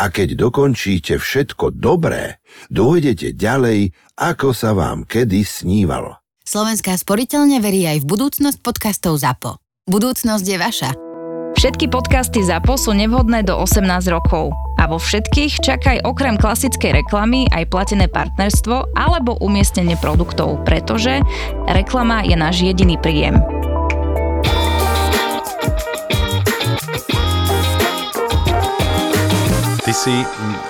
a keď dokončíte všetko dobré, dôjdete ďalej, ako sa vám kedy snívalo. Slovenská sporiteľne verí aj v budúcnosť podcastov ZAPO. Budúcnosť je vaša. Všetky podcasty ZAPO sú nevhodné do 18 rokov. A vo všetkých čakaj okrem klasickej reklamy aj platené partnerstvo alebo umiestnenie produktov, pretože reklama je náš jediný príjem. Ty si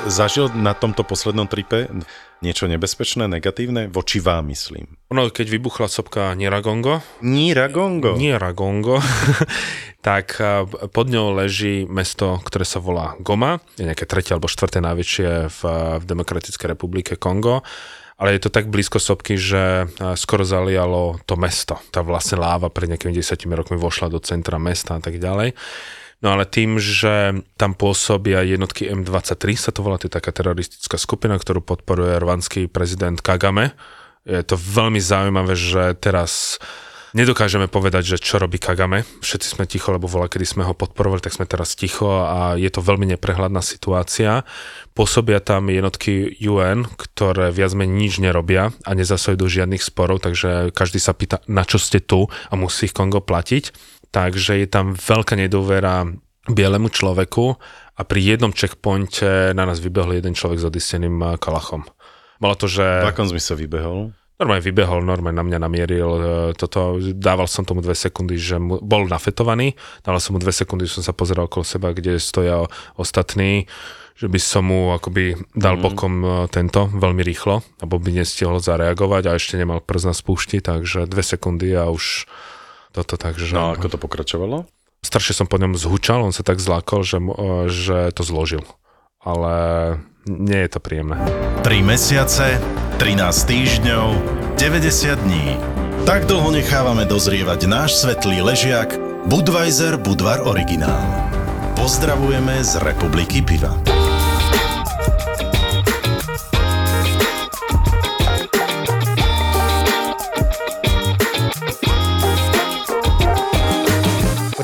zažil na tomto poslednom tripe niečo nebezpečné, negatívne? Voči vám, myslím. No, keď vybuchla sopka Niragongo. Niragongo? Niragongo. tak pod ňou leží mesto, ktoré sa volá Goma. Je nejaké tretie alebo štvrté najväčšie v, v Demokratickej republike Kongo ale je to tak blízko sopky, že skoro zalialo to mesto. Tá vlastne láva pred nejakými desiatimi rokmi vošla do centra mesta a tak ďalej. No ale tým, že tam pôsobia jednotky M23, sa to volá, to je taká teroristická skupina, ktorú podporuje rvanský prezident Kagame. Je to veľmi zaujímavé, že teraz nedokážeme povedať, že čo robí Kagame. Všetci sme ticho, lebo vola, kedy sme ho podporovali, tak sme teraz ticho a je to veľmi neprehľadná situácia. Pôsobia tam jednotky UN, ktoré viac menej nič nerobia a nezasajú do žiadnych sporov, takže každý sa pýta, na čo ste tu a musí ich Kongo platiť takže je tam veľká nedôvera bielemu človeku a pri jednom checkpointe na nás vybehol jeden človek s odisteným eh, kalachom. Bolo to, že... V akom zmysle vybehol? Normálne vybehol, normálne na mňa namieril eh, toto, dával som tomu dve sekundy, že mu, bol nafetovaný, dával som mu dve sekundy, že som sa pozeral okolo seba, kde stoja ostatní, že by som mu akoby dal mm. bokom eh, tento veľmi rýchlo, alebo by nestihol zareagovať a ešte nemal prst na spúšti, takže dve sekundy a už toto, takže... No ako to pokračovalo? Strašne som po ňom zhučal, on sa tak zlákol, že, že to zložil. Ale nie je to príjemné. 3 mesiace, 13 týždňov, 90 dní. Tak dlho nechávame dozrievať náš svetlý ležiak Budweiser Budvar Originál. Pozdravujeme z Republiky Piva.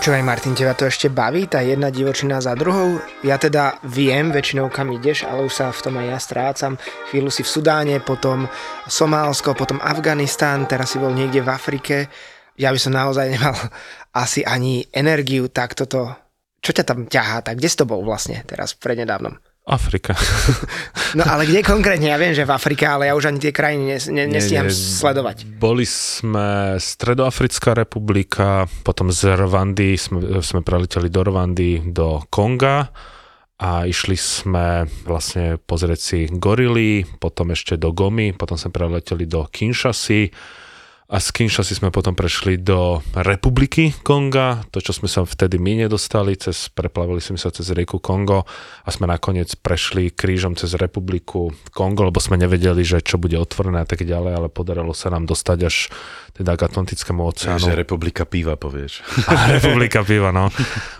Počúvaj Martin, teba to ešte baví, tá jedna divočina za druhou? Ja teda viem väčšinou kam ideš, ale už sa v tom aj ja strácam. Chvíľu si v Sudáne, potom Somálsko, potom Afganistán, teraz si bol niekde v Afrike. Ja by som naozaj nemal asi ani energiu tak toto... Čo ťa tam ťahá? Tak kde si to bol vlastne teraz prednedávnom? Afrika. No ale kde konkrétne? Ja viem, že v Afrike, ale ja už ani tie krajiny nes, ne, nestíham sledovať. Boli sme Stredoafrická republika, potom z Rwandy sme, sme preleteli do Rwandy, do Konga a išli sme vlastne pozrieť si gorily, potom ešte do Gomy, potom sme preleteli do Kinshasy, a z Kinshasy sme potom prešli do Republiky Konga, to čo sme sa vtedy my nedostali, cez, preplavili sme sa cez rieku Kongo a sme nakoniec prešli krížom cez Republiku Kongo, lebo sme nevedeli, že čo bude otvorené a tak ďalej, ale podarilo sa nám dostať až teda k Atlantickému oceánu. Takže Republika piva, povieš. A Republika piva, no.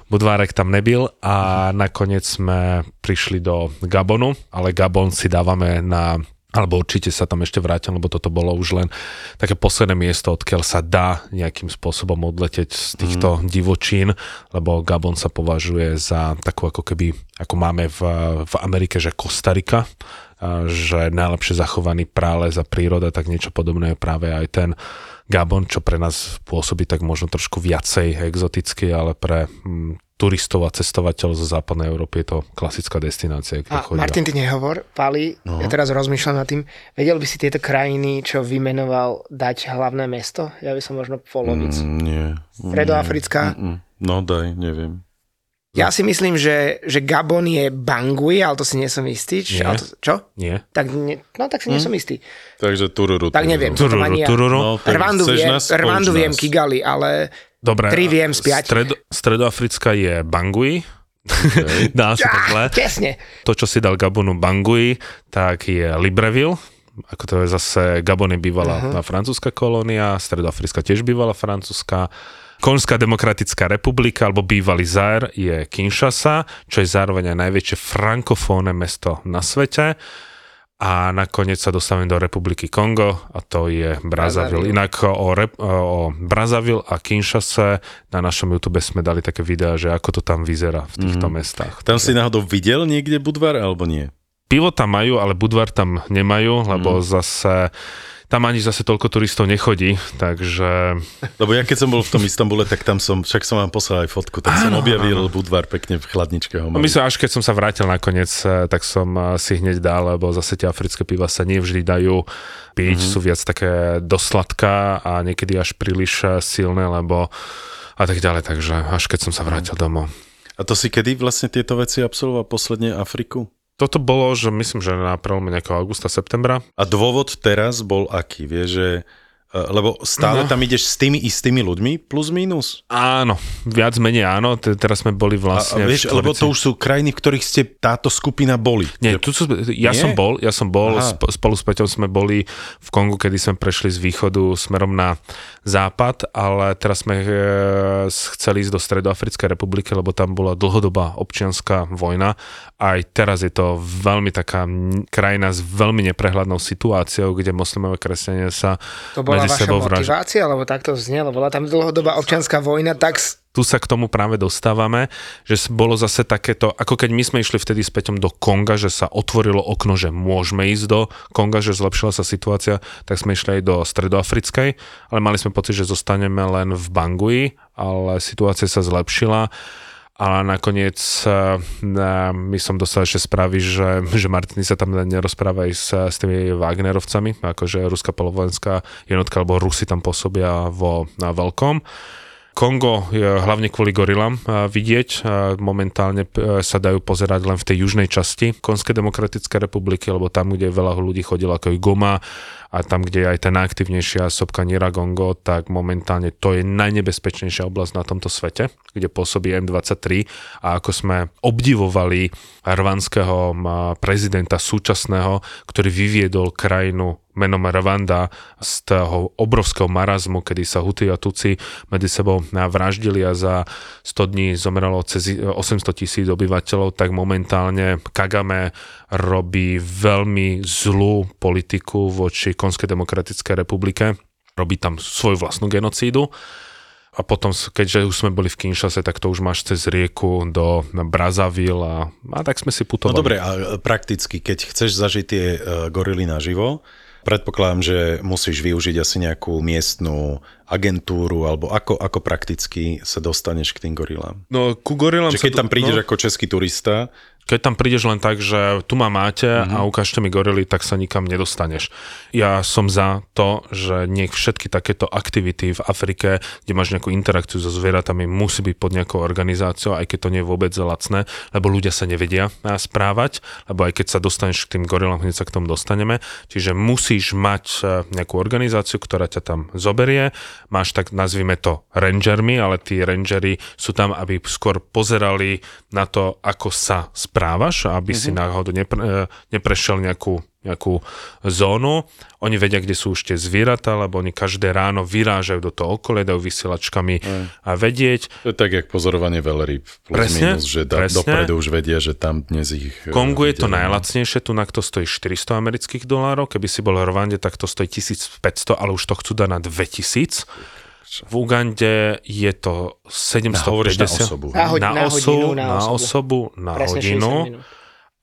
Budvárek tam nebyl a nakoniec sme prišli do Gabonu, ale Gabon si dávame na alebo určite sa tam ešte vrátim, lebo toto bolo už len také posledné miesto, odkiaľ sa dá nejakým spôsobom odleteť z týchto mm. divočín, lebo Gabon sa považuje za takú ako keby, ako máme v, v Amerike, že Kostarika, že najlepšie zachovaný prález a príroda, tak niečo podobné je práve aj ten Gabon, čo pre nás pôsobí tak možno trošku viacej exoticky, ale pre mm, turistov a cestovateľov zo západnej Európy je to klasická destinácia, kde chodia. Martin, ty nehovor, Pali, no. ja teraz rozmýšľam nad tým, vedel by si tieto krajiny, čo vymenoval, dať hlavné mesto? Ja by som možno polovic. Mm, nie. Stredoafrická? Mm, mm, no daj, neviem. Ja si myslím, že, že Gabon je Bangui, ale to si nie som istý. Či, nie. To, čo? Nie. Tak, nie, no tak si nie hm? istý. Takže Tururu. Tak neviem. Tururu, tururu. No, Rwandu, viem, Rwandu viem, Kigali, ale Dobre, tri viem z piať. Stred, stredoafrická je Bangui. Okay. Dá sa takhle. Tesne. To, čo si dal Gabonu Bangui, tak je Libreville ako to je zase Gabon je bývalá uh-huh. francúzska kolónia, Stredoafrická tiež bývala francúzska, Konská demokratická republika alebo bývalý Zaire je Kinshasa, čo je zároveň aj najväčšie frankofónne mesto na svete a nakoniec sa dostávame do Republiky Kongo a to je Brazzaville. Inak o, rep, o Brazzaville a Kinshase na našom YouTube sme dali také videá, že ako to tam vyzerá v týchto mm. mestách. Tam si náhodou videl niekde Budvar alebo nie? Pivo tam majú, ale Budvar tam nemajú, lebo mm. zase tam ani zase toľko turistov nechodí, takže... Lebo ja keď som bol v tom Istambule, tak tam som, však som vám poslal aj fotku, tak som objavil áno. Budvar pekne v chladničke. No myslím, až keď som sa vrátil nakoniec, eh, tak som eh, si hneď dal, lebo zase tie africké piva sa nevždy dajú piť, mm-hmm. sú viac také dosladká a niekedy až príliš eh, silné, lebo a tak ďalej, takže až keď som sa vrátil domov. A to si kedy vlastne tieto veci absolvoval posledne Afriku? Toto bolo, že myslím, že na prelome nejakého augusta, septembra. A dôvod teraz bol aký? Vieš, že Eh, lebo stále no. tam ideš s tými istými ľuďmi, plus minus? Áno, viac menej áno, teraz sme boli vlastne... A, a vieš, lebo to už sú krajiny, v ktorých ste táto skupina boli. Nie, tu sú, ja Nie? som bol, ja som bol, sp, spolu s Peťom sme boli v Kongu, kedy sme prešli z východu smerom na západ, ale teraz sme e, chceli ísť do Stredoafrickej republiky, lebo tam bola dlhodobá občianská vojna. Aj teraz je to veľmi taká krajina s veľmi neprehľadnou situáciou, kde moslimové kresťania sa to bola vaša motivácia, lebo takto znelo, bola tam dlhodobá občianská vojna, tak tu sa k tomu práve dostávame, že bolo zase takéto, ako keď my sme išli vtedy s Peťom do Konga, že sa otvorilo okno, že môžeme ísť do Konga, že zlepšila sa situácia, tak sme išli aj do Stredoafrickej, ale mali sme pocit, že zostaneme len v Bangui, ale situácia sa zlepšila a nakoniec uh, my som dostal ešte správy, že, že Martiny sa tam nerozprávajú s, s tými Wagnerovcami, akože ruská polovojenská jednotka, alebo Rusy tam pôsobia vo na veľkom. Kongo je hlavne kvôli gorilám vidieť. Momentálne sa dajú pozerať len v tej južnej časti Konskej demokratickej republiky, lebo tam, kde veľa ľudí chodilo ako je Goma a tam, kde je aj tá najaktívnejšia sopka Niragongo, tak momentálne to je najnebezpečnejšia oblasť na tomto svete, kde pôsobí M23. A ako sme obdivovali rvanského prezidenta súčasného, ktorý vyviedol krajinu menom Rwanda z toho obrovského marazmu, kedy sa Huty a Tuci medzi sebou vraždili a za 100 dní zomrelo cez 800 tisíc obyvateľov, tak momentálne Kagame robí veľmi zlú politiku voči Konskej demokratickej republike. Robí tam svoju vlastnú genocídu a potom, keďže už sme boli v Kinshase, tak to už máš cez rieku do Brazzaville a, a tak sme si putovali. No dobre, a prakticky, keď chceš zažiť tie uh, gorily naživo, Predpokladám, že musíš využiť asi nejakú miestnú agentúru, alebo ako, ako prakticky sa dostaneš k tým gorilám? No, ku gorilám že keď tam prídeš no, ako český turista, keď tam prídeš len tak, že tu ma máte mm-hmm. a mhm. ukážte mi gorily, tak sa nikam nedostaneš. Ja som za to, že nech všetky takéto aktivity v Afrike, kde máš nejakú interakciu so zvieratami, musí byť pod nejakou organizáciou, aj keď to nie je vôbec lacné, lebo ľudia sa nevedia správať, lebo aj keď sa dostaneš k tým gorilám, hneď sa k tomu dostaneme. Čiže musíš mať e, nejakú organizáciu, ktorá ťa tam zoberie. Máš tak, nazvime to rangermi, ale tí rangery sú tam, aby skôr pozerali na to, ako sa správajú správaš, aby mm-hmm. si mhm. náhodou nepre, e, neprešiel nejakú, nejakú zónu. Oni vedia, kde sú už tie zvieratá, lebo oni každé ráno vyrážajú do toho okolia, dajú vysielačkami mm. a vedieť. To je tak, jak pozorovanie veľryb. Presne, minus, že da, presne. dopredu už vedia, že tam dnes ich... V Kongu je to najlacnejšie, tu na to stojí 400 amerických dolárov, keby si bol v Rwande, tak to stojí 1500, ale už to chcú dať na 2000. V Ugande je to 750 na osobu. Na, ho- na, na, hodinu, na, na osobu, na presne hodinu.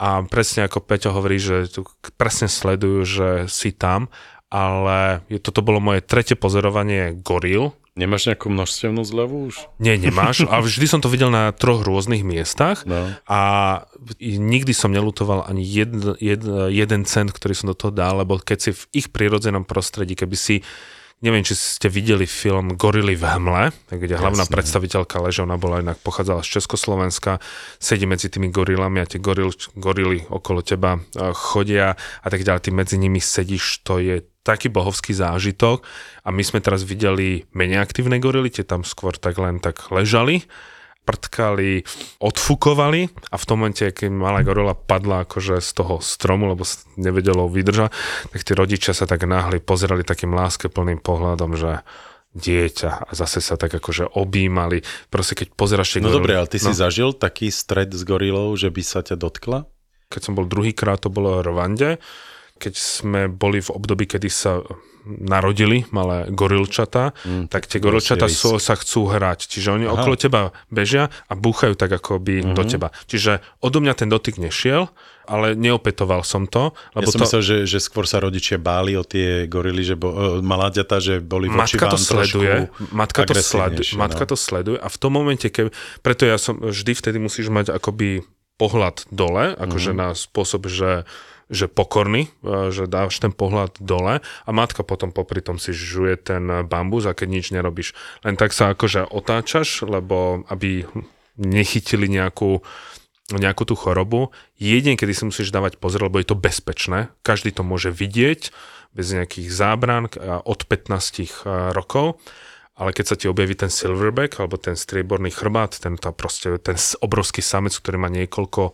A presne ako Peťo hovorí, že tu presne sledujú, že si tam, ale je, toto bolo moje tretie pozorovanie goril. Nemáš nejakú množstevnú zľavu už? Nie, nemáš. A vždy som to videl na troch rôznych miestach no. a nikdy som nelutoval ani jed, jed, jeden cent, ktorý som do toho dal, lebo keď si v ich prírodzenom prostredí, keby si Neviem, či ste videli film Gorily v hmle, kde hlavná Jasne. predstaviteľka leže, ona bola inak pochádzala z Československa, sedí medzi tými gorilami a tie goril, gorily okolo teba e, chodia a tak ďalej, ty medzi nimi sedíš, to je taký bohovský zážitok. A my sme teraz videli menej aktívne gorily, tie tam skôr tak len tak ležali prtkali, odfukovali a v tom momente, keď malá gorila padla akože z toho stromu, lebo nevedelo vydržať, tak tí rodičia sa tak náhli pozerali takým láskeplným pohľadom, že dieťa a zase sa tak akože objímali. Proste keď pozeráš No dobre, ale ty no. si zažil taký stred s gorilou, že by sa ťa dotkla? Keď som bol druhýkrát, to bolo v Rwande, keď sme boli v období, kedy sa narodili malé gorilčata, mm, tak tie gorilčata sú, sa chcú hrať. Čiže oni Aha. okolo teba bežia a búchajú tak akoby mm-hmm. do teba. Čiže odo mňa ten dotyk nešiel, ale neopetoval som to. Lebo ja som to... myslel, že, že skôr sa rodičia báli o tie gorily, že bo, maláďata, že boli voči matka vám to sleduje, matka to, sleduje, no. matka to sleduje a v tom momente, keď, preto ja som vždy vtedy musíš mať akoby pohľad dole, akože mm-hmm. na spôsob, že že pokorný, e, že dáš ten pohľad dole a matka potom popri tom si žuje ten bambus a keď nič nerobíš. Len tak sa akože otáčaš, lebo aby nechytili nejakú, nejakú tú chorobu. Jedine, kedy si musíš dávať pozor, lebo je to bezpečné. Každý to môže vidieť bez nejakých zábran od 15 e, rokov ale keď sa ti objaví ten silverback alebo ten strieborný chrbát, ten, tá proste, ten obrovský samec, ktorý má niekoľko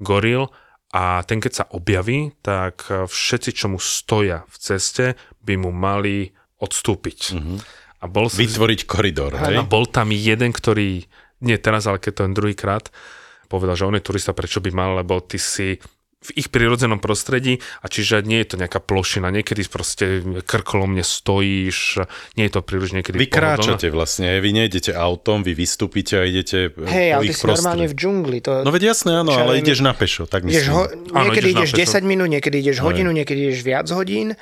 goril, a ten, keď sa objaví, tak všetci, čo mu stoja v ceste, by mu mali odstúpiť. Mm-hmm. A bol Vytvoriť koridor, hej? A bol tam jeden, ktorý, nie teraz, ale keď to ten druhýkrát, povedal, že on je turista, prečo by mal, lebo ty si v ich prirodzenom prostredí a čiže nie je to nejaká plošina, niekedy proste krkolomne stojíš, nie je to príliš niekedy Vy kráčate vlastne, vy nejdete autom, vy vystúpite a idete Hej, ale ty si normálne v džungli. To, no veď jasné, áno, ale ideš na pešo, tak myslím. Ho, niekedy áno, ideš, ideš 10 minút, niekedy ideš hodinu, niekedy ideš viac hodín.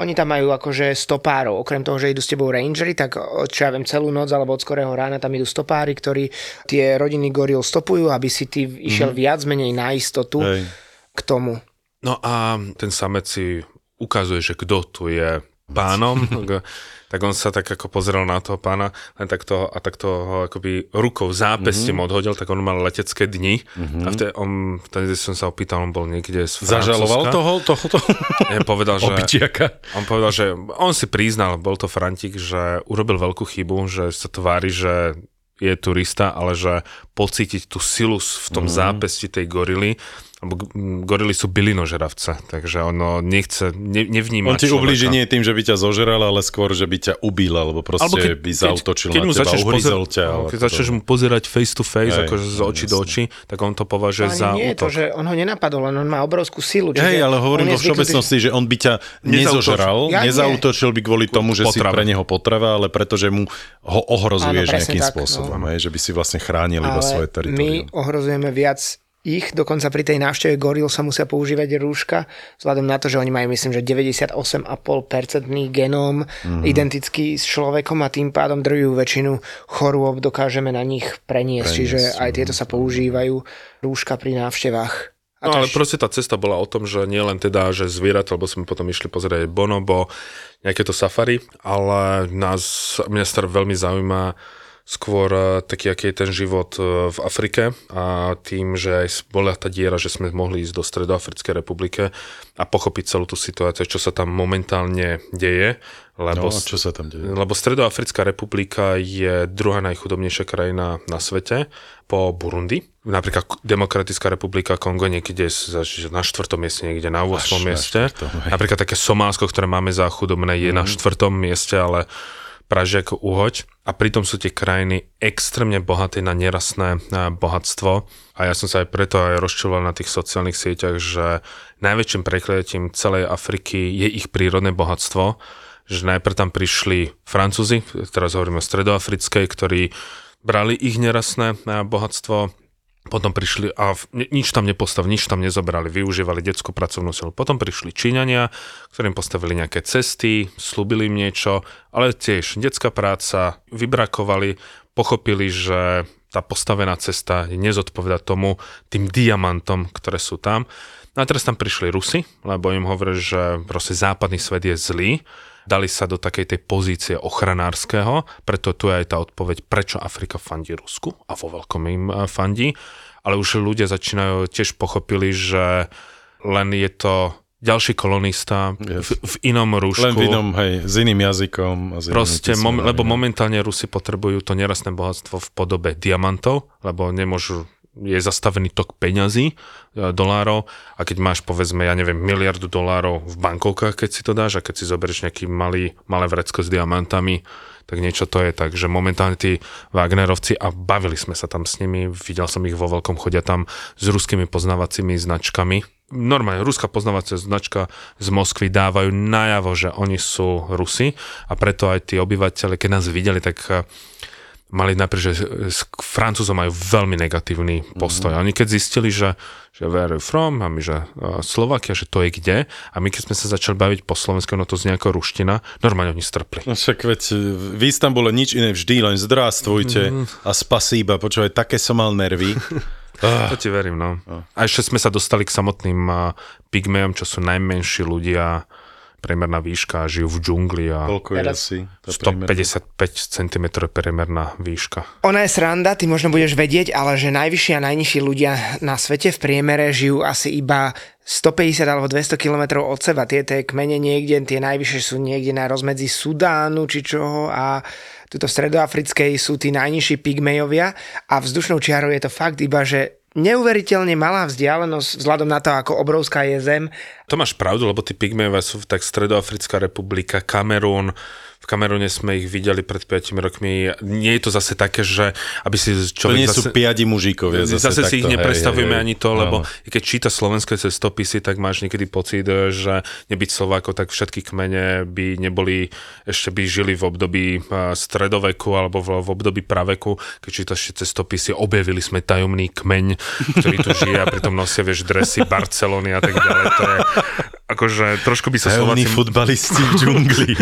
Oni tam majú akože stopárov, okrem toho, že idú s tebou rangery, tak čo ja viem, celú noc alebo od skorého rána tam idú stopári, ktorí tie rodiny goril stopujú, aby si ty išiel mm. viac menej na istotu. Hej k tomu. No a ten samec si ukazuje, že kto tu je pánom, tak on sa tak ako pozeral na toho pána len takto, a takto ho akoby rukou zápestím mm-hmm. odhodil, tak on mal letecké dni mm-hmm. a vtedy, on, vtedy som sa opýtal, on bol niekde z Francúzska. Zažaloval toho, tohoto? Ja povedal, že, on povedal, že on si priznal, bol to Frantik, že urobil veľkú chybu, že sa tvári, že je turista, ale že pocítiť tú silu v tom mm. zápesti tej gorily lebo gorily sú bylinožravce, takže ono nechce, ne, nevníma On ti ublíži nie tým, že by ťa zožeral, ale skôr, že by ťa ubil, alebo proste alebo keď, by zautočil keď, keď na teba, uhryzol ťa. Keď začneš mu pozerať face to face, Hej, akože z očí do očí, tak on to považuje za nie útok. to, že on ho nenapadol, len on má obrovskú silu. Hej, ale hovorím vo všeobecnosti, že on by ťa nezožral, ja nezautočil by kvôli tomu, že si pre neho potrava, ale pretože mu ho ohrozuješ nejakým spôsobom, no. že by si vlastne chránil iba svoje teritorium. My ohrozujeme viac ich, dokonca pri tej návšteve goril sa musia používať rúška, vzhľadom na to, že oni majú myslím, že 98,5% genóm mm-hmm. identický s človekom a tým pádom druhú väčšinu chorôb dokážeme na nich preniesť, preniesť čiže aj tieto sa používajú rúška pri návštevách. A no ale proste tá cesta bola o tom, že nie len teda, že zvierat, lebo sme potom išli pozrieť bonobo, nejaké to safari, ale nás, mňa staré veľmi zaujíma skôr eh, taký, aký je ten život eh, v Afrike a tým, že aj bola tá diera, že sme mohli ísť do Stredoafrickej republike a pochopiť celú tú situáciu, čo sa tam momentálne deje. Lebo, no, čo sa tam deje? Lebo Stredoafrická republika je druhá najchudobnejšia krajina na svete po Burundi. Napríklad Demokratická republika Kongo niekde na štvrtom mieste, niekde na 8. mieste. Na Napríklad také Somálsko, ktoré máme za chudobné, je mm. na mhm. štvrtom mieste, ale Pražiak uhoď. A pritom sú tie krajiny extrémne bohaté na nerastné bohatstvo. A ja som sa aj preto aj rozčuloval na tých sociálnych sieťach, že najväčším prekliatím celej Afriky je ich prírodné bohatstvo, že najprv tam prišli Francúzi, teraz hovoríme o stredoafrickej, ktorí brali ich nerastné bohatstvo, potom prišli a nič tam nepostavili, nič tam nezobrali, využívali detskú pracovnú silu. Potom prišli Číňania, ktorým postavili nejaké cesty, slúbili im niečo, ale tiež detská práca, vybrakovali, pochopili, že tá postavená cesta nezodpoveda tomu, tým diamantom, ktoré sú tam. No a teraz tam prišli Rusy, lebo im hovorí, že proste západný svet je zlý dali sa do takej tej pozície ochranárskeho, preto tu je aj tá odpoveď, prečo Afrika fandí Rusku a vo veľkom im e, fandí, ale už ľudia začínajú tiež pochopili, že len je to ďalší kolonista v, v inom rúšku. Len v inom, hej, s iným jazykom. A s Proste, mom, lebo momentálne Rusi potrebujú to nerastné bohatstvo v podobe diamantov, lebo nemôžu je zastavený tok peňazí, e, dolárov a keď máš povedzme, ja neviem, miliardu dolárov v bankovkách, keď si to dáš a keď si zoberieš nejaký malý, malé vrecko s diamantami, tak niečo to je tak, že momentálne tí Wagnerovci a bavili sme sa tam s nimi, videl som ich vo veľkom, chodia tam s ruskými poznávacími značkami. Normálne, ruská poznávacia značka z Moskvy dávajú najavo, že oni sú Rusi a preto aj tí obyvateľe, keď nás videli, tak eh, mali najprv, že s Francúzom majú veľmi negatívny postoj. Mm. Oni keď zistili, že, že where are you from, a my, že uh, Slovakia, že to je kde, a my keď sme sa začali baviť po slovensku, no to z nejakého ruština, normálne oni strpli. No však veď v Istambule nič iné vždy, len zdravstvujte Mhm. a spasíba. Počúvaj, také som mal nervy. To ti verím, no. A ešte sme sa dostali k samotným uh, pygmejom, čo sú najmenší ľudia, priemerná výška, žijú v džungli a koľko je asi? tá priemerná? 155 cm priemerná výška. Ona je sranda, ty možno budeš vedieť, ale že najvyšší a najnižší ľudia na svete v priemere žijú asi iba 150 alebo 200 km od seba. Tie tie kmene niekde, tie najvyššie sú niekde na rozmedzi Sudánu či čoho a tuto v stredoafrickej sú tí najnižší pygmejovia a vzdušnou čiarou je to fakt iba, že neuveriteľne malá vzdialenosť vzhľadom na to, ako obrovská je Zem. To máš pravdu, lebo tí pygmejovia sú tak Stredoafrická republika, Kamerún, v Kamerúne sme ich videli pred 5 rokmi. Nie je to zase také, že aby si To človek nie zase... sú piadi mužíkovia. Zase, Zase, si ich hej, hej, hej. ani to, lebo Áno. i keď číta slovenské cestopisy, tak máš niekedy pocit, že nebyť Slovákov, tak všetky kmene by neboli, ešte by žili v období stredoveku alebo v, v období praveku. Keď čítaš cestopisy, objavili sme tajomný kmeň, ktorý tu žije a pritom nosia, vieš, dresy Barcelony a tak ďalej. To je, akože trošku by sa Tajomní Slováci futbalisti v džungli.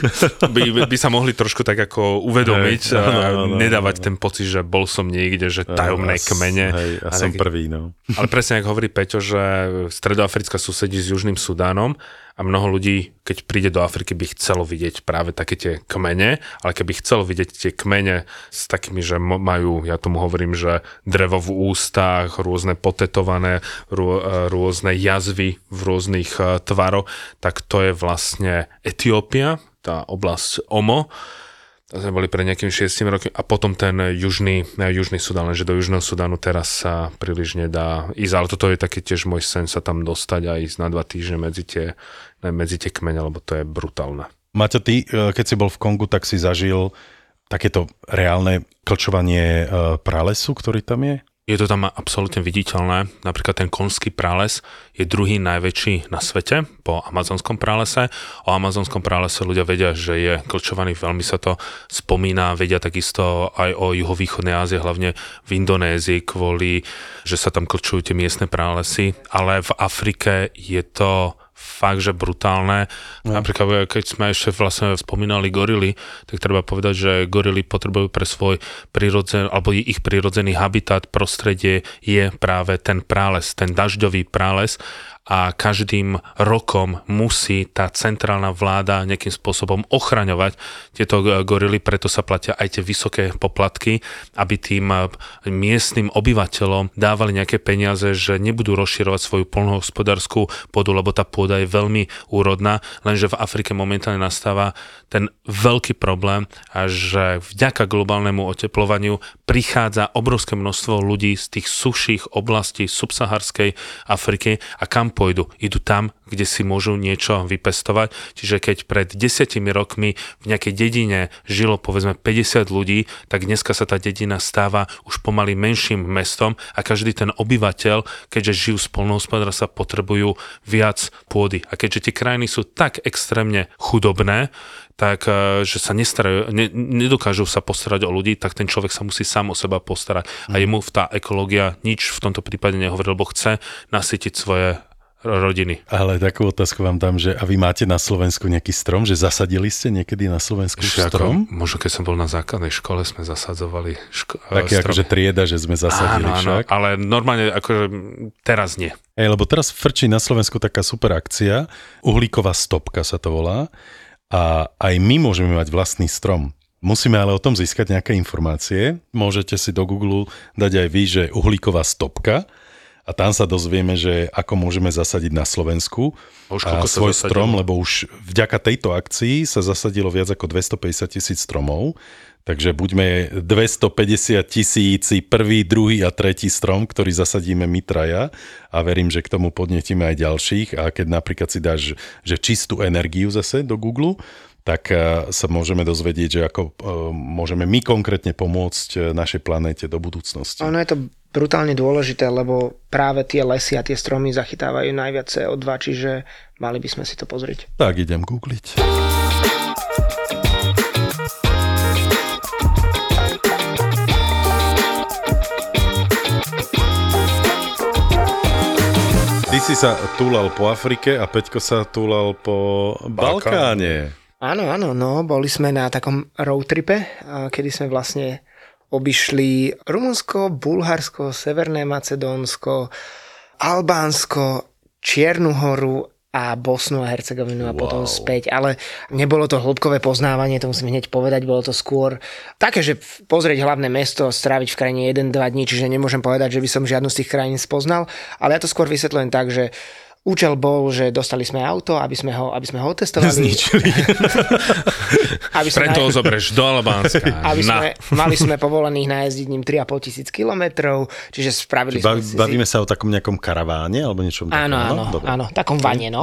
by, by sa mohli trošku tak ako uvedomiť Hej, a áno, áno, nedávať áno. ten pocit, že bol som niekde, že tajomné A s- kmene. Hej, a A som tak- prvý, no. Ale presne, ako hovorí Peťo, že Stredoafrická susedí s Južným Sudánom a mnoho ľudí, keď príde do Afriky, by chcelo vidieť práve také tie kmene, ale keby chcelo vidieť tie kmene s takými, že majú, ja tomu hovorím, že drevo v ústach, rôzne potetované, e, rôzne jazvy v rôznych e, tvaroch, tak to je vlastne Etiópia, tá oblasť Omo, sme boli pred nejakými 6 rokmi a potom ten južný, ne, južný Sudán, lenže do južného Sudánu teraz sa príliš nedá ísť, ale toto je taký tiež môj sen sa tam dostať a ísť na dva týždne medzi tie, medzi tie kmene, lebo to je brutálne. Maťo, ty, e, keď si bol v Kongu, tak si zažil takéto reálne klčovanie e, pralesu, ktorý tam je? Je to tam absolútne viditeľné. Napríklad ten konský prales je druhý najväčší na svete po amazonskom pralese. O amazonskom pralese ľudia vedia, že je klčovaný, veľmi sa to spomína, vedia takisto aj o juhovýchodnej Ázie, hlavne v Indonézii, kvôli, že sa tam klčujú tie miestne pralesy, ale v Afrike je to fakt, že brutálne. No. Napríklad, keď sme ešte vlastne spomínali gorily, tak treba povedať, že gorily potrebujú pre svoj prirodzen, alebo ich prirodzený habitat, prostredie je práve ten prales, ten dažďový prales a každým rokom musí tá centrálna vláda nejakým spôsobom ochraňovať tieto gorily, preto sa platia aj tie vysoké poplatky, aby tým eh, miestnym obyvateľom dávali nejaké peniaze, že nebudú rozširovať svoju polnohospodárskú pôdu, lebo tá pôda je veľmi úrodná, lenže v Afrike momentálne nastáva ten veľký problém, že vďaka globálnemu oteplovaniu prichádza obrovské množstvo ľudí z tých suších oblastí subsaharskej Afriky a kam pôjdu? Idú tam, kde si môžu niečo vypestovať. Čiže keď pred desiatimi rokmi v nejakej dedine žilo povedzme 50 ľudí, tak dneska sa tá dedina stáva už pomaly menším mestom a každý ten obyvateľ, keďže žijú z polnohospodárstva, potrebujú viac pôdy. A keďže tie krajiny sú tak extrémne chudobné, tak eh, že sa nestarajú, ne, nedokážu sa postarať o ľudí, tak ten človek sa musí sám o seba postarať. A jemu tá ekológia nič v tomto prípade nehovorí, lebo chce nasytiť svoje rodiny. Ale takú otázku vám dám, že a vy máte na Slovensku nejaký strom, že zasadili ste niekedy na Slovensku Ešte strom? Ako, možno keď som bol na základnej škole, sme zasadzovali ško- strom. akože trieda, že sme zasadili áno, áno, však. ale normálne akože teraz nie. Ej, lebo teraz frčí na Slovensku taká super akcia, uhlíková stopka sa to volá a aj my môžeme mať vlastný strom. Musíme ale o tom získať nejaké informácie. Môžete si do Google dať aj vy, že uhlíková stopka a tam sa dozvieme, že ako môžeme zasadiť na Slovensku už a svoj strom, lebo už vďaka tejto akcii sa zasadilo viac ako 250 tisíc stromov. Takže buďme 250 tisíci, prvý, druhý a tretí strom, ktorý zasadíme my traja a verím, že k tomu podnetíme aj ďalších a keď napríklad si dáš že čistú energiu zase do Google, tak eh, sa môžeme dozvedieť, že ako eh, môžeme my konkrétne pomôcť eh, našej planéte do budúcnosti. Ono je to brutálne dôležité, lebo práve tie lesy a tie stromy zachytávajú najviac CO2, čiže mali by sme si to pozrieť. Tak idem googliť. Ty si sa túlal po Afrike a Peťko sa túlal po Balkáne. Áno, áno, no, boli sme na takom road tripe, a kedy sme vlastne obišli Rumunsko, Bulharsko, Severné Macedónsko, Albánsko, Čiernu horu a Bosnu a Hercegovinu a potom späť. Ale nebolo to hĺbkové poznávanie, to musím hneď povedať, bolo to skôr také, že pozrieť hlavné mesto, stráviť v krajine 1-2 dní, čiže nemôžem povedať, že by som žiadnu z tých krajín spoznal, ale ja to skôr vysvetľujem tak, že Účel bol, že dostali sme auto, aby sme ho, aby sme ho otestovali. Zničili. aby sme Preto ho zoberieš do Albánska. aby Na. sme, mali sme povolených najazdiť ním 3,5 tisíc kilometrov, čiže spravili Bav, sme si... bavíme sa o takom nejakom karaváne alebo niečom Áno, takom, áno, Dobre. áno, takom vane, no.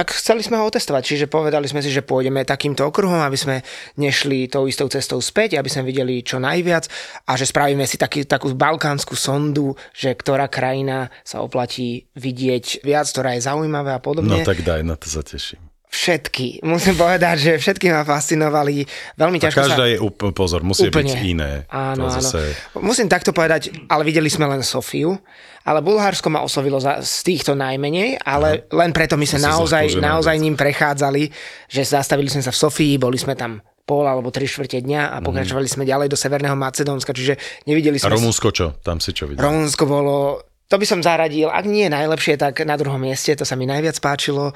Tak chceli sme ho otestovať, čiže povedali sme si, že pôjdeme takýmto okruhom, aby sme nešli tou istou cestou späť, aby sme videli čo najviac a že spravíme si taký, takú balkánsku sondu, že ktorá krajina sa oplatí vidieť viac, ktorá je zaujímavá a No podobne. tak daj, na to sa teším. Všetky. Musím povedať, že všetky ma fascinovali. Veľmi A ťažko každá sa... je, úpl- pozor, musí Úplne. byť iné. Áno, to áno. zase, Musím takto povedať, ale videli sme len Sofiu, ale Bulharsko ma oslovilo za, z týchto najmenej, ale len preto my sme si naozaj, naozaj ním prechádzali, že zastavili sme sa v Sofii, boli sme tam pol alebo tri štvrte dňa a pokračovali sme ďalej do Severného Macedónska, čiže nevideli Mhm. a sme... Rumunsko čo? Tam si čo videl? Rumunsko bolo, to by som zaradil, ak nie najlepšie, tak na druhom mieste, to sa mi najviac páčilo.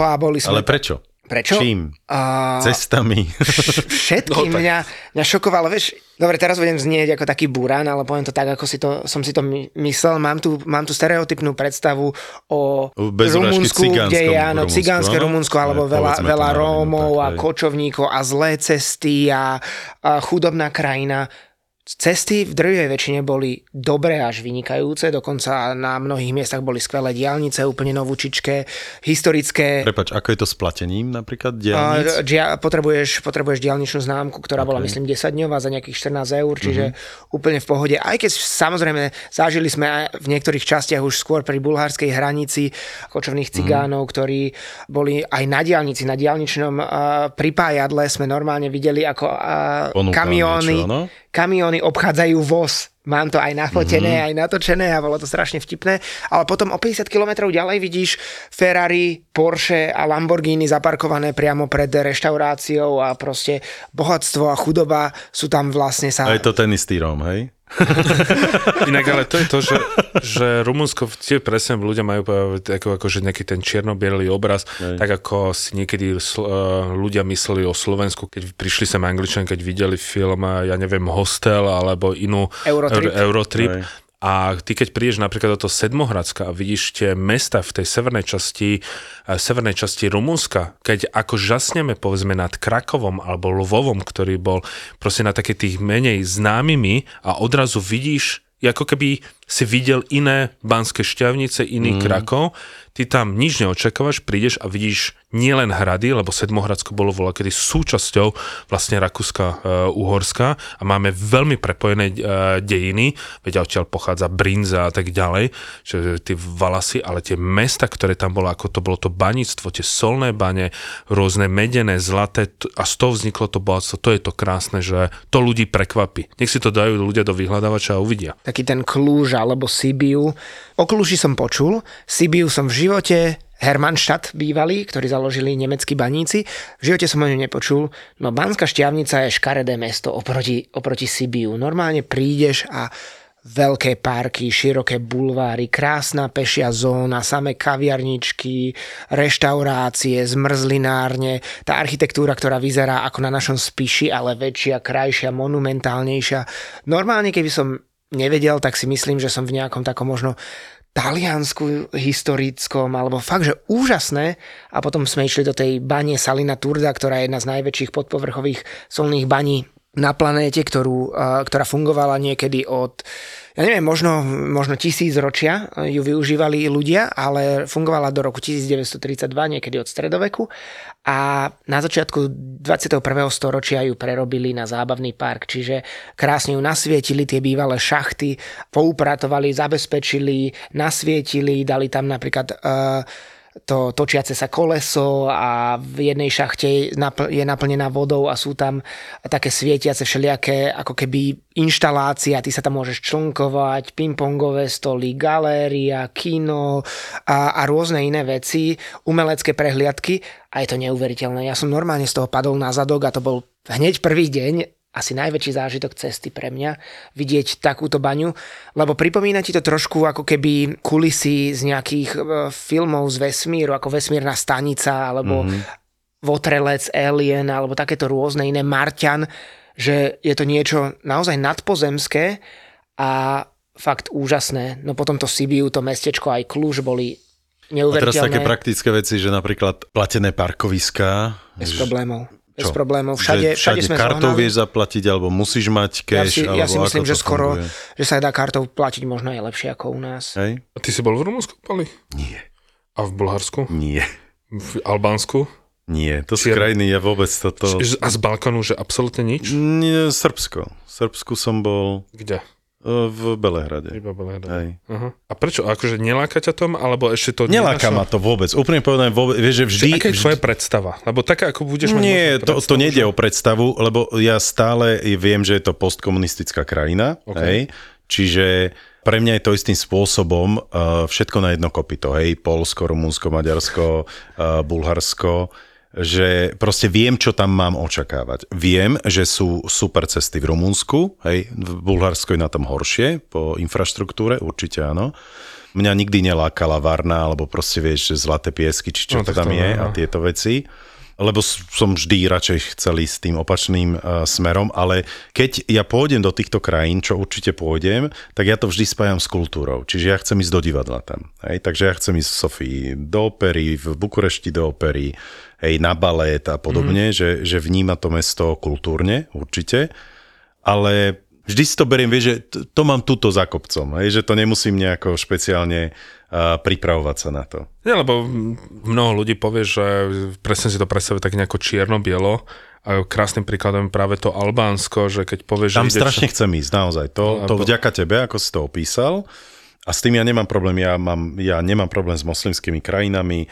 A boli sme... Ale prečo? Prečo? Čím? A... Cestami? Všetky no, mňa, mňa šokovalo, vieš, dobre, teraz budem znieť ako taký burán, ale poviem to tak, ako si to, som si to my- myslel. Mám tu, mám tu stereotypnú predstavu o Bez Rumunsku, kde je áno, Rumunsku, cigánske? Rumunsko, alebo Hej, veľa, veľa Rómov tak, a kočovníkov a zlé cesty a, a chudobná krajina. Cesty v drvivej väčšine boli dobré až vynikajúce, dokonca na mnohých miestach boli skvelé diálnice, úplne novúčičké, historické. Prepač, ako je to s platením napríklad A, diálnic? dia, potrebuješ, potrebuješ diálničnú známku, ktorá bola Ok. myslím 10 dňová za nejakých 14 eur, čiže úplne v pohode. Aj keď samozrejme zažili sme aj v niektorých častiach už skôr pri bulharskej hranici kočovných cigánov, ktorí boli aj na diálnici, na diálničnom uh, pripájadle sme normálne videli ako uh, Ponúkal kamióny, niečo, no? Kamióny obchádzajú voz. Mám to aj nafotené, mm-hmm. aj natočené a bolo to strašne vtipné. Ale potom o 50 km ďalej vidíš Ferrari, Porsche a Lamborghini zaparkované priamo pred reštauráciou a proste bohatstvo a chudoba sú tam vlastne sa... A je to ten istý Róm, hej? Inak ale to je to, že, že Rumunsko, tie presne ľudia majú ako, akože nejaký ten čierno-bielý obraz, Hej. tak ako si niekedy sl- eh, ľudia mysleli o Slovensku, keď prišli sem Angličan, keď videli film, eh, ja neviem, Hostel alebo inú Eurotrip. Euro- Eurotrip. A ty keď prídeš napríklad do toho Sedmohradska a vidíš tie mesta v tej severnej časti, eh, severnej časti Rumunska, keď ako žasneme povedzme nad Krakovom alebo Lvovom, ktorý bol proste na také tých menej známymi a odrazu vidíš, ako keby si videl iné banské šťavnice, iný mm. Krakov, ty tam nič neočakávaš, prídeš a vidíš nielen hrady, lebo Sedmohradsko bolo voľa kedy súčasťou vlastne Rakúska, e, Uhorska a máme veľmi prepojené e, dejiny, veď odtiaľ pochádza Brinza a tak ďalej, že tie valasy, ale tie mesta, ktoré tam bolo, ako to bolo to baníctvo, tie solné bane, rôzne medené, zlaté a z toho vzniklo to bohatstvo, to je to krásne, že to ľudí prekvapí. Nech si to dajú ľudia do vyhľadávača a uvidia. taký ten Klúž alebo Sibiu. O Klúži som počul, Sibiu som v živote, Hermannstadt bývalý, ktorý založili nemeckí baníci. V živote som o ňom nepočul. No Banská šťavnica je škaredé mesto oproti, oproti Sibiu. Normálne prídeš a veľké parky, široké bulváry, krásna pešia zóna, samé kaviarničky, reštaurácie, zmrzlinárne, tá architektúra, ktorá vyzerá ako na našom spiši, ale väčšia, krajšia, monumentálnejšia. Normálne, keby som nevedel, tak si myslím, že som v nejakom takom možno Taliansku historickom, alebo fakt, že úžasné. A potom sme išli do tej bane Salina Turda, ktorá je jedna z najväčších podpovrchových solných baní na planéte, ktorú, ktorá fungovala niekedy od ja neviem, možno, možno tisíc ročia ju využívali ľudia, ale fungovala do roku 1932, niekedy od stredoveku a na začiatku 21. storočia ju prerobili na zábavný park, čiže krásne ju nasvietili tie bývalé šachty, poupratovali, zabezpečili, nasvietili, dali tam napríklad uh, to točiace sa koleso a v jednej šachte je naplnená vodou a sú tam také svietiace všelijaké ako keby inštalácia, ty sa tam môžeš člnkovať, pingpongové stoly, galéria, kino a, a rôzne iné veci, umelecké prehliadky. A je to neuveriteľné. Ja som normálne z toho padol na zadok a to bol hneď prvý deň asi najväčší zážitok cesty pre mňa, vidieť takúto baňu, lebo pripomína ti to trošku ako keby kulisy z nejakých e, filmov z vesmíru, ako vesmírna stanica, alebo mm-hmm. Votrelec, Alien, alebo takéto rôzne iné, Marťan, že je to niečo naozaj nadpozemské a fakt úžasné. No potom to Sibiu, to mestečko, aj Kluž boli neuveriteľné. A teraz také praktické veci, že napríklad platené parkoviská. Bez problémov bez Čo? problémov. Všade, že všade, všade sme kartou zohnali. vieš zaplatiť, alebo musíš mať cash, ja si, ja si myslím, že skoro, funguje? že sa dá kartou platiť možno aj lepšie ako u nás. Hej? A ty si bol v Rumunsku, Pali? Nie. A v Bulharsku? Nie. V Albánsku? Nie, to sú Čier- krajiny, ja vôbec toto... A z Balkánu, že absolútne nič? Nie, Srbsko. V Srbsku som bol Kde? E, v Belehrade. Iba Belehradě. Hej. Aha. A prečo? Akože neláka ťa tom, alebo ešte to Neláka nenašlo? ma to vôbec. Úprimne povedané, vôbec, vieš, že vždy... Aká je vždy tvoja predstava? Lebo taká, ako budeš mať Nie, to, to nejde že- o predstavu, lebo ja stále viem, že je to postkomunistická krajina, OK. hej, čiže pre mňa je to istým spôsobom uh, všetko na jedno kopito, hej, Polsko, Rumunsko, Maďarsko, uh, Bulharsko, že proste viem, čo tam mám očakávať. Viem, že sú super cesty v Rumunsku, hej, v Bulharsku je na tom horšie, po infraštruktúre, určite áno. Mňa nikdy nelákala Varna, alebo proste vieš, zlaté piesky, či čo No, to tam to je ne, a tieto veci lebo som vždy radšej chcel ísť tým opačným uh, smerom, ale keď ja pôjdem do týchto krajín, čo určite pôjdem, tak ja to vždy spájam s kultúrou. Čiže ja chcem ísť do divadla tam. Hej? Takže ja chcem ísť v Sofii do opery, v Bukurešti do opery, hej, na balét a podobne, mm. že, že vníma to mesto kultúrne, určite. Ale vždy si to beriem, vieš, že to, to mám tuto za kopcom, hej? že to nemusím nejako špeciálne uh, pripravovať sa na to. Nie, lebo mnoho ľudí povie, že presne si to predstavuje tak nejako čierno-bielo a krásnym príkladom je práve to Albánsko, že keď povieš, Tam že ideš- strašne chcem ísť, naozaj. To, to Lebo- vďaka tebe, ako si to opísal. A s tým ja nemám problém. Ja, mám, ja nemám problém s moslimskými krajinami.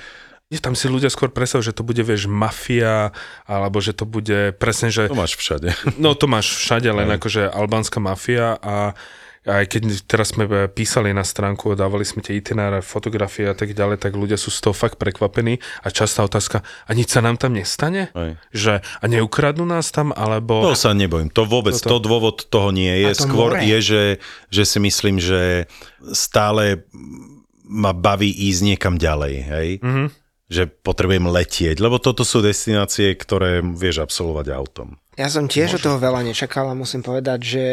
Nie, tam si ľudia skôr predstavujú, že to bude, vieš, mafia, alebo že to bude presne, že... To máš všade. No to máš všade, len akože albánska mafia a aj keď teraz sme písali na stránku a dávali sme tie itineráre, fotografie a tak ďalej, tak ľudia sú z toho fakt prekvapení a častá otázka, a nič sa nám tam nestane? Hej. Že, a neukradnú nás tam, alebo... To sa nebojím. To vôbec, Toto. to dôvod toho nie je. To Skôr more. je, že, že si myslím, že stále ma baví ísť niekam ďalej. Hej? Mhm. Že potrebujem letieť, lebo toto sú destinácie, ktoré vieš absolvovať autom. Ja som tiež od toho veľa nečakal a musím povedať, že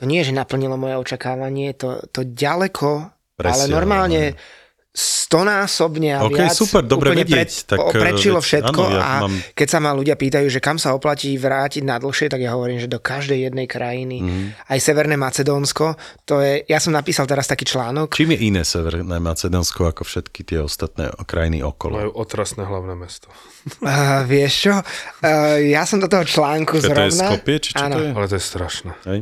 to nie že naplnilo moje očakávanie, to, to ďaleko, ale Presiahlo, normálne stonásobne a OK, viac super, dobre úplne vedieť. Tak, o- prečilo veď všetko áno, ja a mám- keď sa ma ľudia pýtajú, že kam sa oplatí vrátiť na dlhšie, tak ja hovorím, že do každej jednej krajiny. Mhm. Aj Severné Macedónsko, to je, ja som napísal teraz taký článok, Čím je iné Severné Macedónsko ako všetky tie ostatné krajiny okolo? Majú otrasné hlavné mesto. uh, vieš čo, uh, ja som do toho článku Čo to zrovna. je Skopie, či čo Áno. to je? Ale to je strašné. Hej?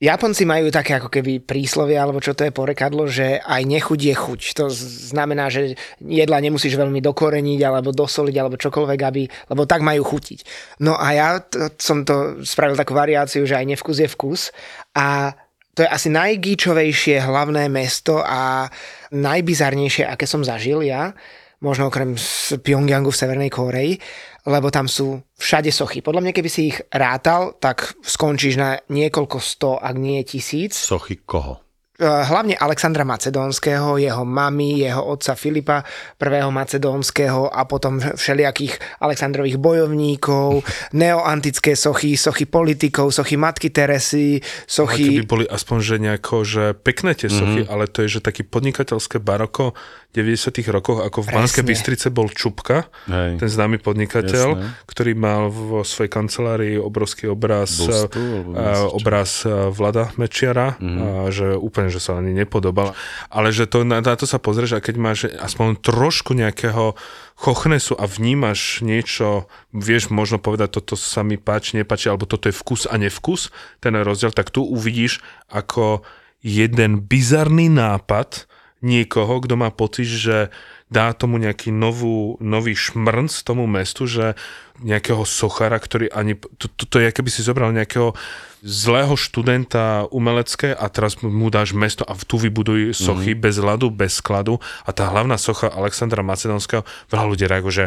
Japonci majú také ako keby príslovie, alebo čo to je porekadlo, že aj nechuť je chuť. To znamená, že jedla nemusíš veľmi dokoreniť, alebo dosoliť, alebo čokoľvek, aby, lebo tak majú chutiť. No a ja to, som to spravil takú variáciu, že aj nevkus je vkus a to je asi najgíčovejšie hlavné mesto a najbizarnejšie, aké som zažil ja, možno okrem z Pyongyangu v Severnej Kóreji, lebo tam sú všade sochy. Podľa mňa, keby si ich rátal, tak skončíš na niekoľko sto, ak nie tisíc. Sochy koho? Hlavne Alexandra Macedónskeho, jeho mamy, jeho otca Filipa I. Macedónskeho a potom všelijakých Alexandrových bojovníkov, neoantické sochy, sochy politikov, sochy Matky Teresy, Ale sochy... keby boli aspoň, že nejako, že pekné tie sochy, Mhm. ale to je, že taký podnikateľské baroko 90 rokoch, ako v Banskej Presne. Bystrice bol Čupka, Hej. ten známy podnikateľ, Jasné. ktorý mal vo svojej kancelárii obrovský obraz, Bustu, niečo. obraz eh, Vlada Mečiara, Mhm. a že úplne, že sa ani nepodobal. Ale že to, na, na to sa pozrieš a keď máš aspoň trošku nejakého chochnesu a vnímaš niečo, vieš možno povedať, toto sa mi páči, nepáči, alebo toto je vkus a nevkus, ten rozdiel, tak tu uvidíš ako jeden bizarný nápad niekoho, kto má pocit, že dá tomu nejaký novú, nový šmrnc tomu mestu, že nejakého sochara, ktorý ani... To, to, to je, keby si zobral nejakého zlého študenta umelecké a teraz mu dáš mesto a tu vybuduj sochy mm-hmm. bez ľadu, bez skladu a tá hlavná socha Alexandra Macedónskeho, veľa ľudí reaguje, že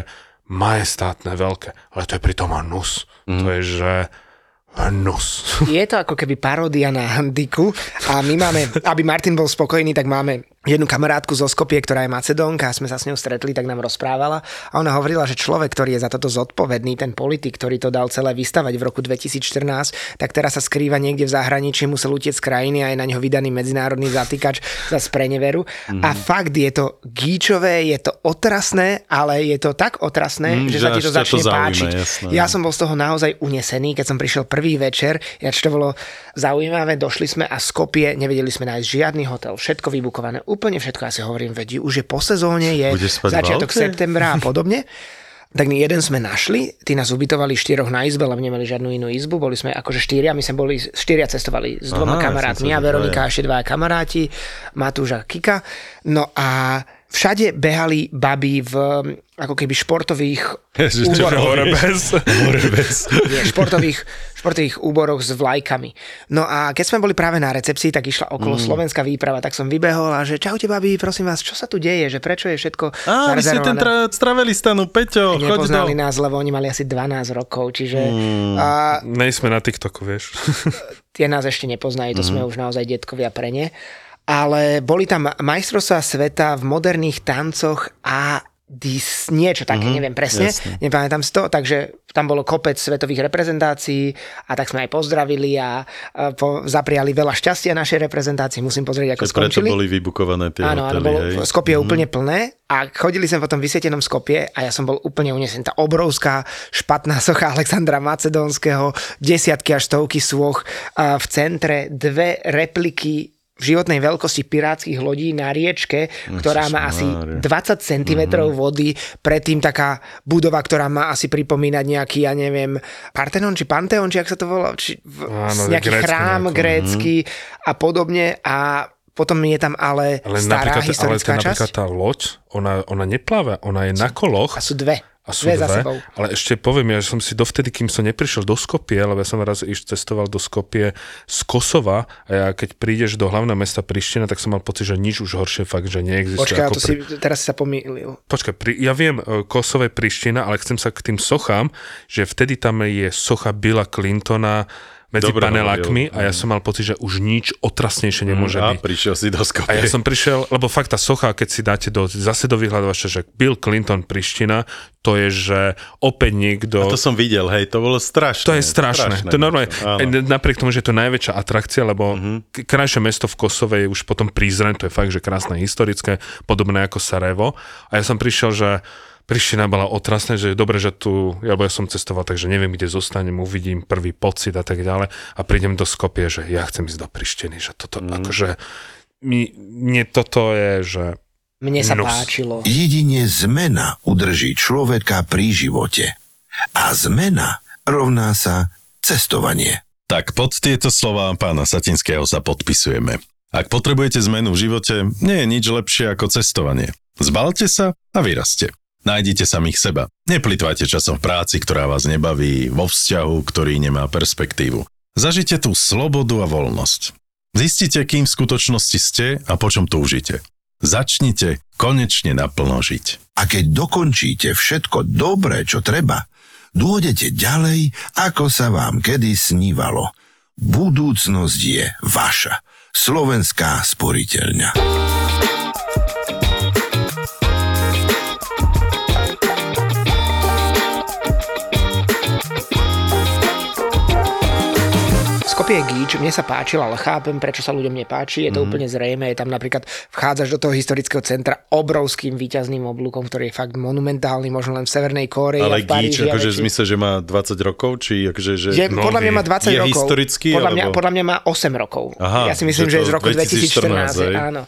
majestátne, veľké, ale to je pritom hnus. Mm-hmm. To je, že hnus. Je to ako keby paródia na Handiku a my máme, aby Martin bol spokojný, tak máme jednu kamarátku zo Skopie, ktorá je Macedónka a sme sa s ňou stretli, tak nám rozprávala a ona hovorila, že človek, ktorý je za toto zodpovedný, ten politik, ktorý to dal celé vystavať v roku 2014, tak teraz sa skrýva niekde v zahraničí, musel utiec z krajiny a je na ňo vydaný medzinárodný zatýkač za spreneveru. Mm. A fakt je to gíčové, je to otrasné, ale je to tak otrasné, Mm, že že sa ti to ťa to začne zaujme, páčiť. jasné. Ja som bol z toho naozaj unesený, keď som prišiel prvý večer, ináč to bolo zaujímavé, došli sme a Skopie, nevedeli sme nájsť žiadny hotel, všetko vybukované, úplne všetko, ja si hovorím, veď už je po sezóne, je začiatok aute? septembra a podobne. Tak my jeden sme našli, tí nás ubytovali štyroch na izbe, lebo nemali žiadnu inú izbu, boli sme akože štyria, my sme boli, štyria cestovali s dvoma Aha, ja kamarátmi, ja sa- Veronika a ešte dva kamaráti, Matúš a Kika. No a všade behali baby v ako keby športových Ježiš, úboroch. Nie, športových, športových úboroch s vlajkami. No a keď sme boli práve na recepcii, tak išla okolo mm. slovenská výprava, tak som vybehol a že čaute babi, prosím vás, čo sa tu deje, že prečo je všetko Á, vy ste ten tra- stravelistanu, Peťo, choď do... Nepoznali nás, lebo oni mali asi 12 rokov, čiže mm. a Nejsme na TikToku, vieš. tie nás ešte nepoznajú, to Mhm. sme už naozaj detkovia pre ne. Ale boli tam majstrovstvá sveta v moderných tancoch a dis, niečo také, mm-hmm, neviem presne, jasne. nepamätám si to, takže tam bolo kopec svetových reprezentácií a tak sme aj pozdravili a, a po, zapriali veľa šťastia našej reprezentácii, musím pozrieť, ako preto skončili. boli vybukované tie Áno, hotely, bolo hej. Skopie mm. úplne plné a chodili sme po tom vysvietenom Skopie a ja som bol úplne unesený. Tá obrovská špatná socha Alexandra Macedónskeho, desiatky až stovky svoch v centre, dve repliky životnej veľkosti pirátskych lodí na riečke, ktorá má asi Ježišmária. 20 cm Mhm. vody, predtým taká budova, ktorá má asi pripomínať nejaký, ja neviem, Partenon či Panteon, či ak sa to volá, či v, Áno, nejaký grécky chrám nejako, grécky a podobne a potom je tam ale, Ale stará napríklad, ale historická ten, napríklad časť tá loď, ona, ona nepláva, ona je na koloch a sú dve. A sú dve dve, ale ešte poviem, ja že som si dovtedy, kým som neprišiel do Skopie, lebo ja som raz iš cestoval do Skopie z Kosova a ja keď prídeš do hlavného mesta Priština, tak som mal pocit, že nič už horšie fakt, že neexistuje. Počkaj, ako to si, teraz si sa pomýlil. Počkaj, pri, ja viem, e, Kosovo je Priština, ale chcem sa k tým sochám, že vtedy tam je socha Billa Clintona medzi Dobre panelákmi hovoril. a ja som mal pocit, že už nič otrasnejšie nemôže A byť. prišiel si do Skopie. A ja som prišiel, lebo fakt tá socha, keď si dáte do, zase do vyhľadovača, že Bill Clinton Priština, to je, že opäť niekto... A to som videl, hej, to bolo strašné. To je strašné. To je normálne, Áno. Napriek tomu, že je to najväčšia atrakcia, lebo mm-hmm. krajšie mesto v Kosove je už potom Prizren, to je fakt, že krásne historické, podobné ako Sarajevo. A ja som prišiel, že Priština bola otrasné, že je dobre, že tu, lebo ja som cestoval, takže neviem, kde zostanem, uvidím prvý pocit a tak ďalej a prídem do Skopie, že ja chcem ísť do Prištiny, že toto, mm. akože mi, mne toto je, že Mne sa Nus. páčilo. Jedine zmena udrží človeka pri živote. A zmena rovná sa cestovanie. Tak pod tieto slová pána Satinského sa podpisujeme. Ak potrebujete zmenu v živote, nie je nič lepšie ako cestovanie. Zbalte sa a vyraste. Nájdite samých seba. Neplitvajte časom v práci, ktorá vás nebaví, vo vzťahu, ktorý nemá perspektívu. Zažite tú slobodu a voľnosť. Zistite, kým v skutočnosti ste a po čom túžite. Začnite konečne naplno žiť. A keď dokončíte všetko dobré, čo treba, dôjdete ďalej, ako sa vám kedy snívalo. Budúcnosť je vaša. Slovenská sporiteľňa. Skopie je gíč, mne sa páčil, ale chápem, prečo sa ľuďom nepáči. Je to mm. úplne zrejme. Je tam napríklad, vchádzaš do toho historického centra obrovským výťazným oblúkom, ktorý je fakt monumentálny, možno len v Severnej Kórei. Ale a v Paríži, gíč, akože v zmysle, že má 20 rokov, či akože, že... Je, No, podľa mňa má 20 je rokov. historický, podľa, mňa, alebo- podľa mňa má 8 rokov. Aha, ja si myslím, že že, je z roku 2014, 2014. hej? Áno.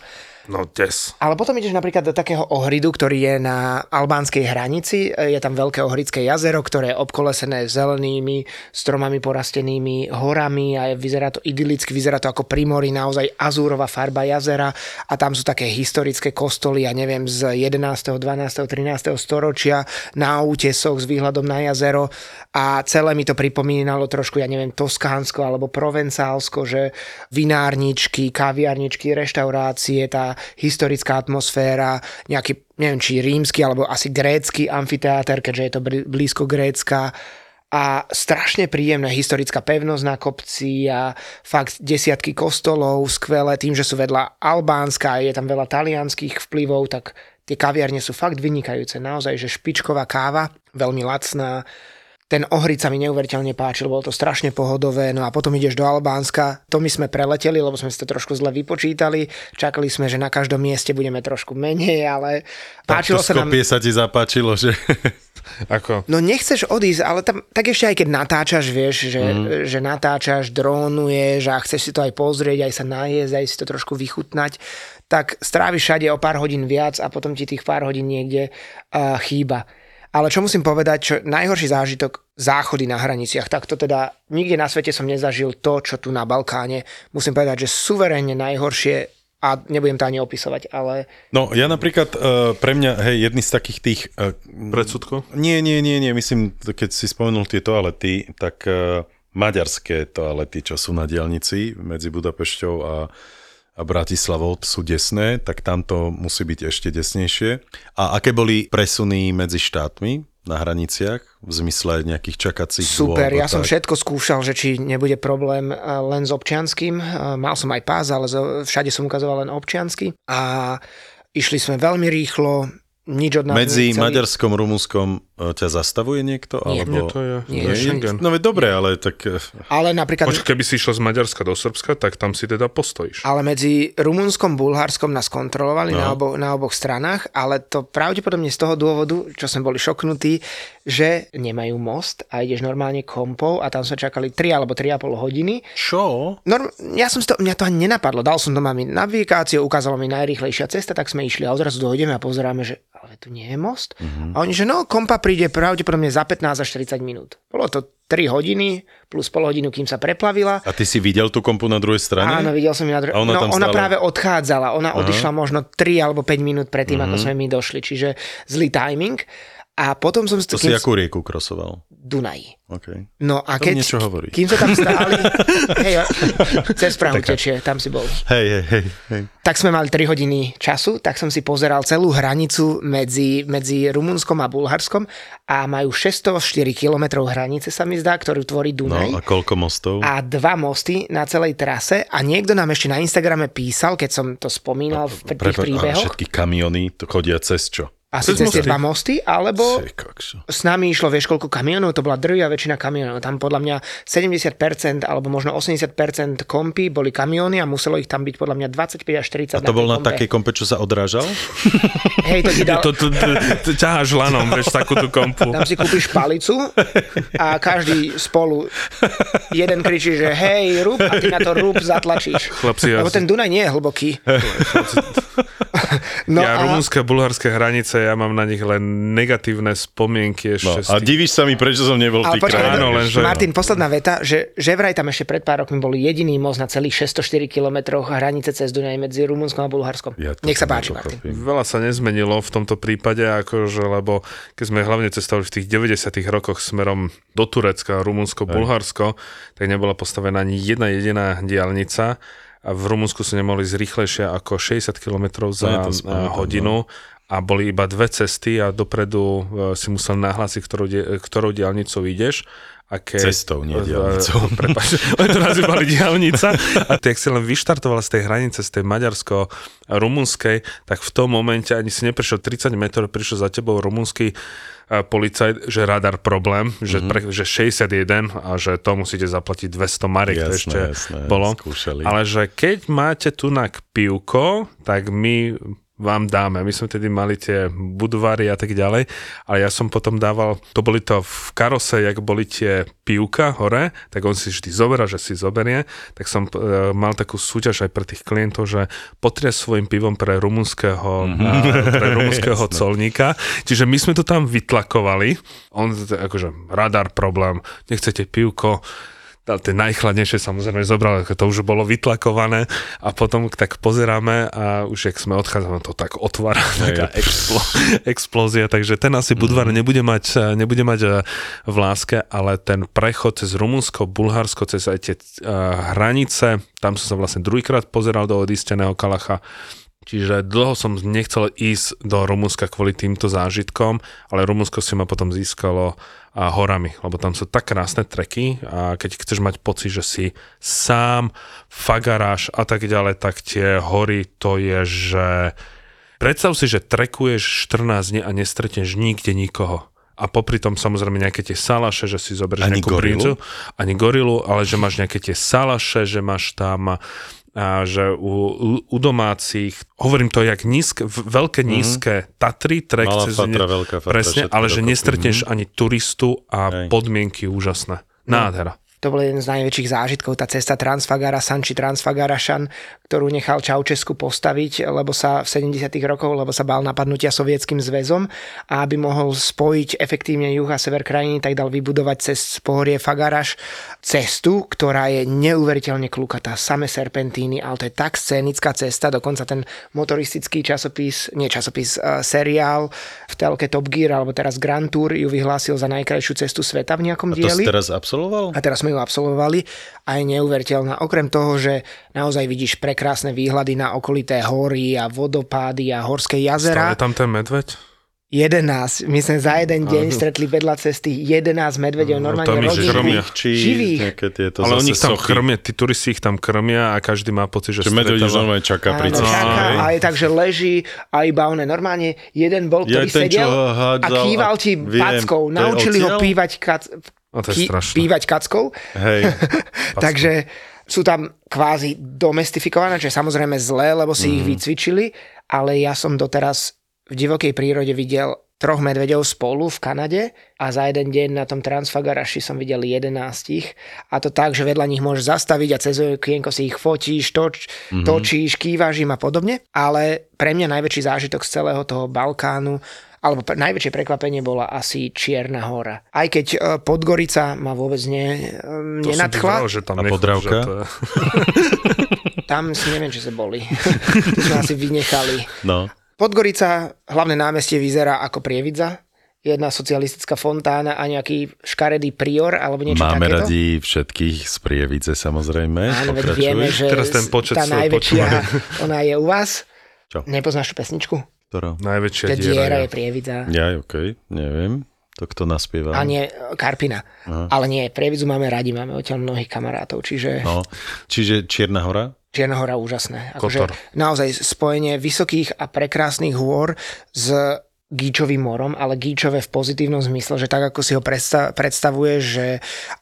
No, des. Ale potom ideš napríklad do takého ohridu, ktorý je na albánskej hranici. Je tam veľké ohridské jazero, ktoré je obkolesené zelenými, stromami porastenými horami a je, vyzerá to idylicky, vyzerá to ako primory, naozaj azúrová farba jazera a tam sú také historické kostoly, ja neviem, z 11., 12., 13. storočia na útesoch s výhľadom na jazero a celé mi to pripomínalo trošku, ja neviem, Toskánsko alebo Provencálsko, že vinárničky, kaviarničky, reštaurácie, tá historická atmosféra, nejaký, neviem, či rímsky alebo asi grécky amfiteáter, keďže je to blízko Grécka. A strašne príjemná historická pevnosť na kopci a fakt desiatky kostolov, skvelé, tým, že sú vedľa Albánska a je tam veľa talianských vplyvov, tak tie kaviarne sú fakt vynikajúce, naozaj, že špičková káva, veľmi lacná, ten ohrid sa mi neuveriteľne páčil, bolo to strašne pohodové, no a potom ideš do Albánska, to my sme preleteli, lebo sme si to trošku zle vypočítali, čakali sme, že na každom mieste budeme trošku menej, ale páčilo to sa nám... Sa ti zapáčilo, že... Ako? No nechceš odísť, ale tam, tak ešte aj keď natáčaš, vieš, že, mm. že natáčaš, drónuješ a chceš si to aj pozrieť, aj sa najesť, aj si to trošku vychutnať, tak stráviš všade o pár hodín viac a potom ti tých pár hodín niekde uh, chýba. Ale čo musím povedať, čo najhorší zážitok, záchody na hraniciach, tak to teda nikde na svete som nezažil to, čo tu na Balkáne. Musím povedať, že suverénne najhoršie a nebudem to ani opisovať, ale No ja napríklad, uh, pre mňa, hej, jedný z takých tých... Uh, Predsudko? Nie, nie, nie, nie, myslím, keď si spomenul tie toalety, tak uh, maďarské toalety, čo sú na diálnici medzi Budapešťou a, a Bratislavou, sú desné, tak tam to musí byť ešte desnejšie. A aké boli presuny medzi štátmi na hraniciach, v zmysle nejakých čakacích Super, dôb a ja som tak? všetko skúšal, že či nebude problém eh, len s občianským. Eh, Mal som aj pás, ale všade som ukazoval len občiansky. A išli sme veľmi rýchlo, nič od nás Medzi nechceli. Maďarskom, Rumunskom e, ťa zastavuje niekto? Nie, alebo... Nie, to je, Nie, to je. Schengen. No veď dobre, ale tak... e, Ale napríklad... Počkaj, keby si išiel z Maďarska do Srbska, tak tam si teda postojíš. Ale medzi Rumunskom a Bulharskom nás kontrolovali No. na, obo, na oboch stranách, ale to pravdepodobne z toho dôvodu, čo sme boli šoknutí, že nemajú most a ideš normálne kompou a tam sme čakali 3 alebo 3,5 hodiny. Čo? Norm, ja som to, mňa to ani nenapadlo. Dal som to mami navigáciu, ukázalo mi najrýchlejšia cesta, tak sme išli a odrazu dojdeme a pozeráme, že ale tu nie je most. Mhm. A oni, že no, kompa príde pravdepodobne za 15 až 40 minút. Bolo to 3 hodiny plus pol hodinu, kým sa preplavila. A ty si videl tú kompu na druhej strane? Áno, videl som ju na druhej. Ona no, tam ona stále- práve odchádzala. Ona Aha. odišla možno 3 alebo 5 minút predtým, Mhm. ako sme my došli. Čiže zlý timing. A potom som... To si akú rieku krosoval? Dunaj. Okay. No a To keď... niečo hovorí. Kým sa tam stáli... hej, cez Prahu tečie, tam si bol. Hej, hej, hej, hej. Tak sme mali 3 hodiny času, tak som si pozeral celú hranicu medzi, medzi Rumunskom a Bulharskom a majú 604 km hranice sa mi zdá, ktorú tvorí Dunaj. No a koľko mostov? a dva mosty na celej trase a niekto nám ešte na Instagrame písal, keď som to spomínal v tých príbehoch, všetky kamiony to chodia cez čo? Asi Cez cez tie dva mosty, alebo s nami išlo, vieš, koľko kamionov, to bola drvia väčšina kamionov. Tam podľa mňa 70% alebo možno 80% kompy boli kamiony a muselo ich tam byť podľa mňa 25 až 40 A to bol tej na kompe. takej kompe, čo sa odrážal? Hej, to ti dal, To, to, to, to ťaháš lanom, vieš, takú tú kompu. tam si kúpiš palicu a každý spolu jeden kričí, že hej, rúb a ty na to rúb zatlačíš. Chlapci, Lebo ten Dunaj nie je hlboký. No ja a- rumunské a bulharské hranice, ja mám na nich len negatívne spomienky No, ešte. z a divíš sa mi, prečo som nebol v Ale tých. Áno, lenže- Martin, posledná veta, že, že vraj tam ešte pred pár rokmi bol jediný most na celých 604 kilometroch hranice cez Dunaj medzi Rumunskom a Bulharskom. Ja Nech sa páči, Martin. Veľa sa nezmenilo v tomto prípade, akože, lebo keď sme hlavne cestovali v tých 90 rokoch smerom do Turecka, Rumunsko, Bulharsko, tak nebola postavená ani jedna jediná diálnica a v Rumunsku sa nemohli ísť rýchlejšie ako 60 km za hodinu a boli iba dve cesty a dopredu e, si musel nahlásiť, ktorou, die- ktorou diálnicou ideš. A keď, Cestou, nie diaľnicou. Prepač, oni to nazývali diálnica. A ty, ak si len vyštartoval z tej hranice, z tej maďarsko-rumunskej, tak v tom momente ani si neprišiel 30 metrov, prišiel za tebou rumunský e, policajt, že radar problém, že, Mhm. pre, že 61 a že to musíte zaplatiť 200 mariek, to Jasné, ešte jasné, bolo. skúšali. Ale že keď máte tu na pivko, tak my vám dáme. My sme tedy mali tie budvary a tak ďalej, ale ja som potom dával, to boli to v karose, jak boli tie pivka hore, tak on si vždy zoberá, že si zoberie, tak som e, mal takú súťaž aj pre tých klientov, že potrie svojim pivom pre rumunského, mm-hmm. pre rumunského colníka. Čiže my sme to tam vytlakovali, on akože radar problém, nechcete pivko, dal tie najchladnejšie samozrejme zobral, to už bolo vytlakované. A potom tak pozeráme a už jak sme odchádzali, to tak otvára, taká explo, explózia, takže ten asi Budvar nebude mať, nebude mať eh, v láske, ale ten prechod cez Rumunsko, Bulharsko, cez aj tie uh, hranice, tam som sa vlastne druhýkrát pozeral do odisteného Kalacha, Čiže dlho som nechcel ísť do Rumunska kvôli týmto zážitkom, ale Rumunsko si ma potom získalo a horami, lebo tam sú tak krásne treky a keď chceš mať pocit, že si sám, fagaráš a tak ďalej, tak tie hory to je, že predstav si, že trekuješ 14 dní a nestretneš nikde nikoho. A popri tom samozrejme nejaké tie salaše, že si zoberieš Ani nejakú gorilu? brinzu, ani gorilu, ale že máš nejaké tie salaše, že máš tam že u, u, domácich, hovorím to jak nízke, veľké nízke Tatry, trek Mhm. Malá cez Fatra, veľká Fatra, presne, ale že dokopy, nestretneš ani turistu a Hej. podmienky úžasné. Nádhera. To bol jeden z najväčších zážitkov, tá cesta Transfagara San či Transfagara Šan, ktorú nechal Čaučesku postaviť, lebo sa v 70. rokoch, lebo sa bál napadnutia sovietským zväzom a aby mohol spojiť efektívne juh a sever krajiny, tak dal vybudovať cez pohorie Fagaraš cestu, ktorá je neuveriteľne klukatá, same serpentíny, ale to je tak scénická cesta, dokonca ten motoristický časopis, nie časopis, uh, seriál v telke Top Gear, alebo teraz Grand Tour ju vyhlásil za najkrajšiu cestu sveta v nejakom A to si dieli. teraz absolvoval? A teraz sme ju absolvovali a je neuveriteľná. Okrem toho, že naozaj vidíš prekrásne výhľady na okolité hory a vodopády a horské jazera. Stále tam ten medveď? 11. My sme za jeden deň stretli vedľa cesty 11 medvedov, No, normálne mi rodiny. krmia. Či Živých. tieto ale oni ich tam sochy. krmia, tí turisti ich tam krmia a každý má pocit, že Že medveď už normálne čaká pri ceste. čaká a je tak, že leží a iba one normálne jeden bol, Ja ktorý ten, čo sedel ho a hádzal kýval ti viem, packou. Naučili ho pívať, kac, A to je ký- strašné. pívať kackou. Hej. Takže sú tam kvázi domestifikované, čo je samozrejme zlé, lebo si ich vycvičili, ale ja som doteraz v divokej prírode videl troch medveďov spolu v Kanade a za jeden deň na tom Transfagaraši som videl 11 a to tak, že vedľa nich môžeš zastaviť a cez okienko si ich fotíš, toč, točíš, kývaš im a podobne, ale pre mňa najväčší zážitok z celého toho Balkánu alebo najväčšie prekvapenie bola asi Čierna hora. Aj keď e, Podgorica ma vôbec ne, e, To som ti nenadchla, vravel, že tam Podravka? to je- tam si neviem, či sa boli. to sme asi vynechali. No. Podgorica, hlavné námestie vyzerá ako Prievidza, jedna socialistická fontána a nejaký škaredý prior alebo niečo Máme takéto. radi všetkých z Prievidze, samozrejme. Áno, veď vieme, že Teraz ten počet tá najväčšia, počúvaj. ona je u vás. Čo? Nepoznáš tú pesničku? Ktorá? Najväčšia Tá diera. diera je. Prievidza. Ja, okej, neviem. To kto naspieva? A nie, Karpina. Aha. Ale nie, Prievidzu máme radi, máme odtiaľ mnohých kamarátov, čiže... No. Čiže Čierna hora? Čierna hora úžasné. Akože Kotor. naozaj spojenie vysokých a prekrásnych hôr s Gíčovým morom, ale Gíčové v pozitívnom zmysle, že tak ako si ho predsta- predstavuje, že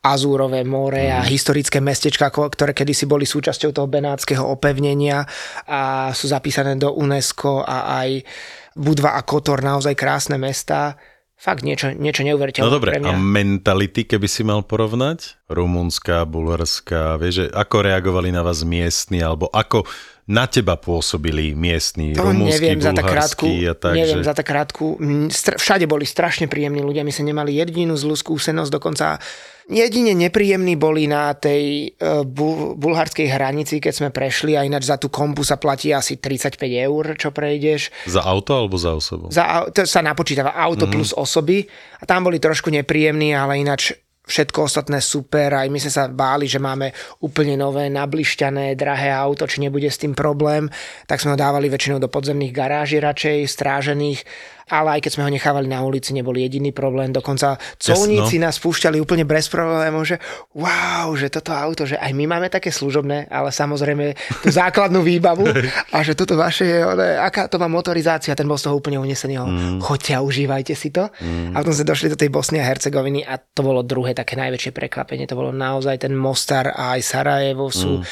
Azúrové more a historické mestečka, ktoré kedysi boli súčasťou toho benátskeho opevnenia a sú zapísané do UNESCO a aj Budva a Kotor, naozaj krásne mesta. Fakt niečo, niečo neuveriteľné No dobre, a mentality, keby si mal porovnať? Rumunská, bulharská, vieš, že ako reagovali na vás miestni, alebo ako na teba pôsobili miestni, To rumunskí, neviem za tak krátku, a tak, neviem že... za tak krátku, mm, všade boli strašne príjemní ľudia, my sme nemali jedinú zlú skúsenosť, dokonca jedine nepríjemní boli na tej uh, bu- bulharskej hranici, keď sme prešli a ináč za tú kompu sa platí asi 35 eur, čo prejdeš. Za auto alebo za osobu? Za, to sa napočítava auto mm-hmm. plus osoby a tam boli trošku nepríjemní, ale ináč všetko ostatné super, aj my sme sa báli, že máme úplne nové, nablišťané, drahé auto, či nebude s tým problém, tak sme ho dávali väčšinou do podzemných garáží radšej, strážených ale aj keď sme ho nechávali na ulici, nebol jediný problém. Dokonca colníci no. nás púšťali úplne bez problémov, že wow, že toto auto, že aj my máme také služobné, ale samozrejme tú základnú výbavu a že toto vaše je, ale aká to má motorizácia, ten bol z toho úplne unesený. Mm. Choďte a užívajte si to. Mm. A potom sme došli do tej Bosny a Hercegoviny a to bolo druhé také najväčšie prekvapenie. To bolo naozaj ten Mostar a aj Sarajevo sú mm.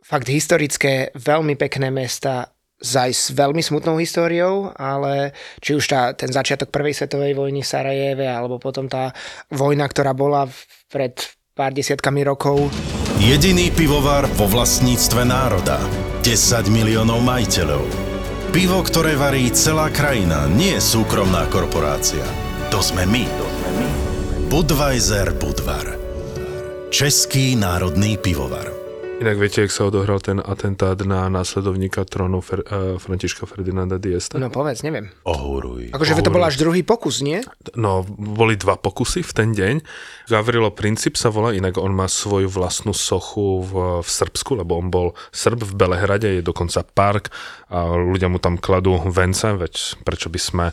fakt historické, veľmi pekné mesta, aj s veľmi smutnou históriou, ale či už tá, ten začiatok prvej svetovej vojny v Sarajeve, alebo potom tá vojna, ktorá bola pred pár desiatkami rokov. Jediný pivovar vo vlastníctve národa. 10 miliónov majiteľov. Pivo, ktoré varí celá krajina, nie súkromná korporácia. To sme my. Budweiser Budvar. Český národný pivovar. Inak viete, jak sa odohral ten atentát na následovníka trónu Fer, uh, Františka Ferdinanda Diesta? No povedz, neviem. Ohúruj. Akože to bol až druhý pokus, nie? No, boli dva pokusy v ten deň. Gavrilo Princip sa volá, inak on má svoju vlastnú sochu v, v Srbsku, lebo on bol Srb v Belehrade, je dokonca park a ľudia mu tam kladú vence, veď prečo by sme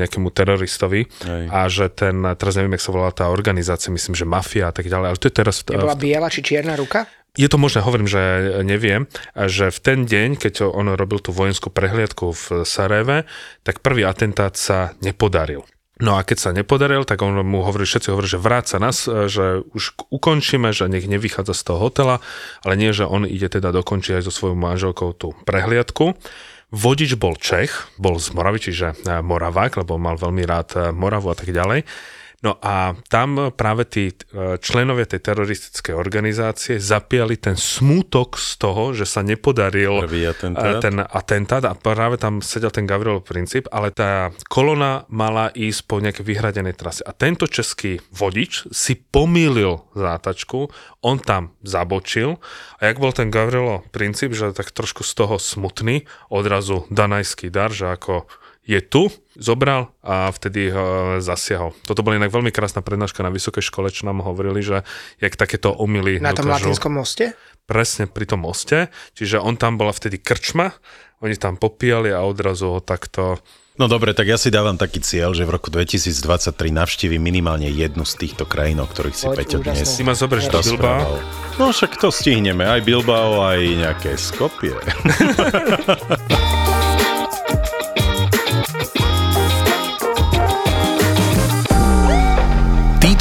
nejakému teroristovi. Hej. A že ten, teraz neviem, jak sa volá tá organizácia, myslím, že mafia a tak ďalej, ale to je teraz... Nebola biela či čierna ruka? Je to možné, hovorím, že neviem, že v ten deň, keď on robil tú vojenskú prehliadku v Sarajeve, tak prvý atentát sa nepodaril. No a keď sa nepodaril, tak on mu hovorí, všetci hovorí, že vráca nás, že už ukončíme, že nech nevychádza z toho hotela, ale nie, že on ide teda dokončiť aj so svojou manželkou tú prehliadku. Vodič bol Čech, bol z Moravy, čiže Moravák, lebo mal veľmi rád Moravu a tak ďalej. No a tam práve tí e, členovia tej teroristickej organizácie zapiali ten smútok z toho, že sa nepodaril Prvý atentát. e, ten atentát a práve tam sedel ten Gavrilo princíp, ale tá kolona mala ísť po nejakej vyhradenej trase. A tento český vodič si pomýlil zátačku, on tam zabočil a jak bol ten Gavrilo princíp, že tak trošku z toho smutný, odrazu danajský dar, že ako je tu, zobral a vtedy ho zasiahol. Toto bola inak veľmi krásna prednáška na vysokej škole, čo nám hovorili, že jak takéto omily Na tom dokážu... latinskom moste? Presne pri tom moste, čiže on tam bola vtedy krčma, oni tam popíjali a odrazu ho takto No dobre, tak ja si dávam taký cieľ, že v roku 2023 navštívim minimálne jednu z týchto krajín, o ktorých si Poď, Peťo úžasné. dnes Si ma zoberieš do Bilbao? No však to stihneme, aj Bilbao, aj nejaké Skopie.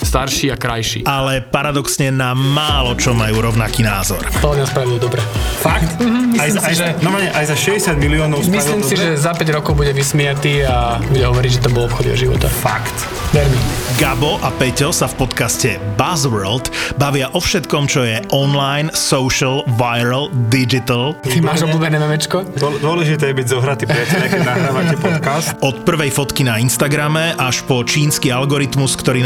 starší a krajší. ale paradoxne na málo čo majú rovnaký názor. Podľa mňa spravil dobre. Fakt? Mhm, myslím aj, za, si, aj, že- no, aj za 60 miliónov Myslím si, dobre? že za 5 rokov bude vysmiatý a bude hovoriť, že to bol obchod jeho života. Fakt. Ver mi. Gabo a Peťo sa v podcaste Buzzworld bavia o všetkom, čo je online, social, viral, digital. Ty máš obľúbené memečko? Dô- Dôležité je byť zohratý priateľ, keď nahrávate podcast. Od prvej fotky na Instagrame až po čínsky algoritmus, ktorý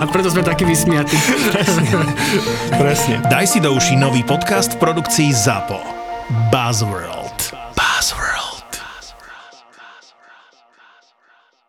A preto sme takí vysmiatí. Presne. Daj si do uší nový podcast v produkcii ZAPO. Buzzworld.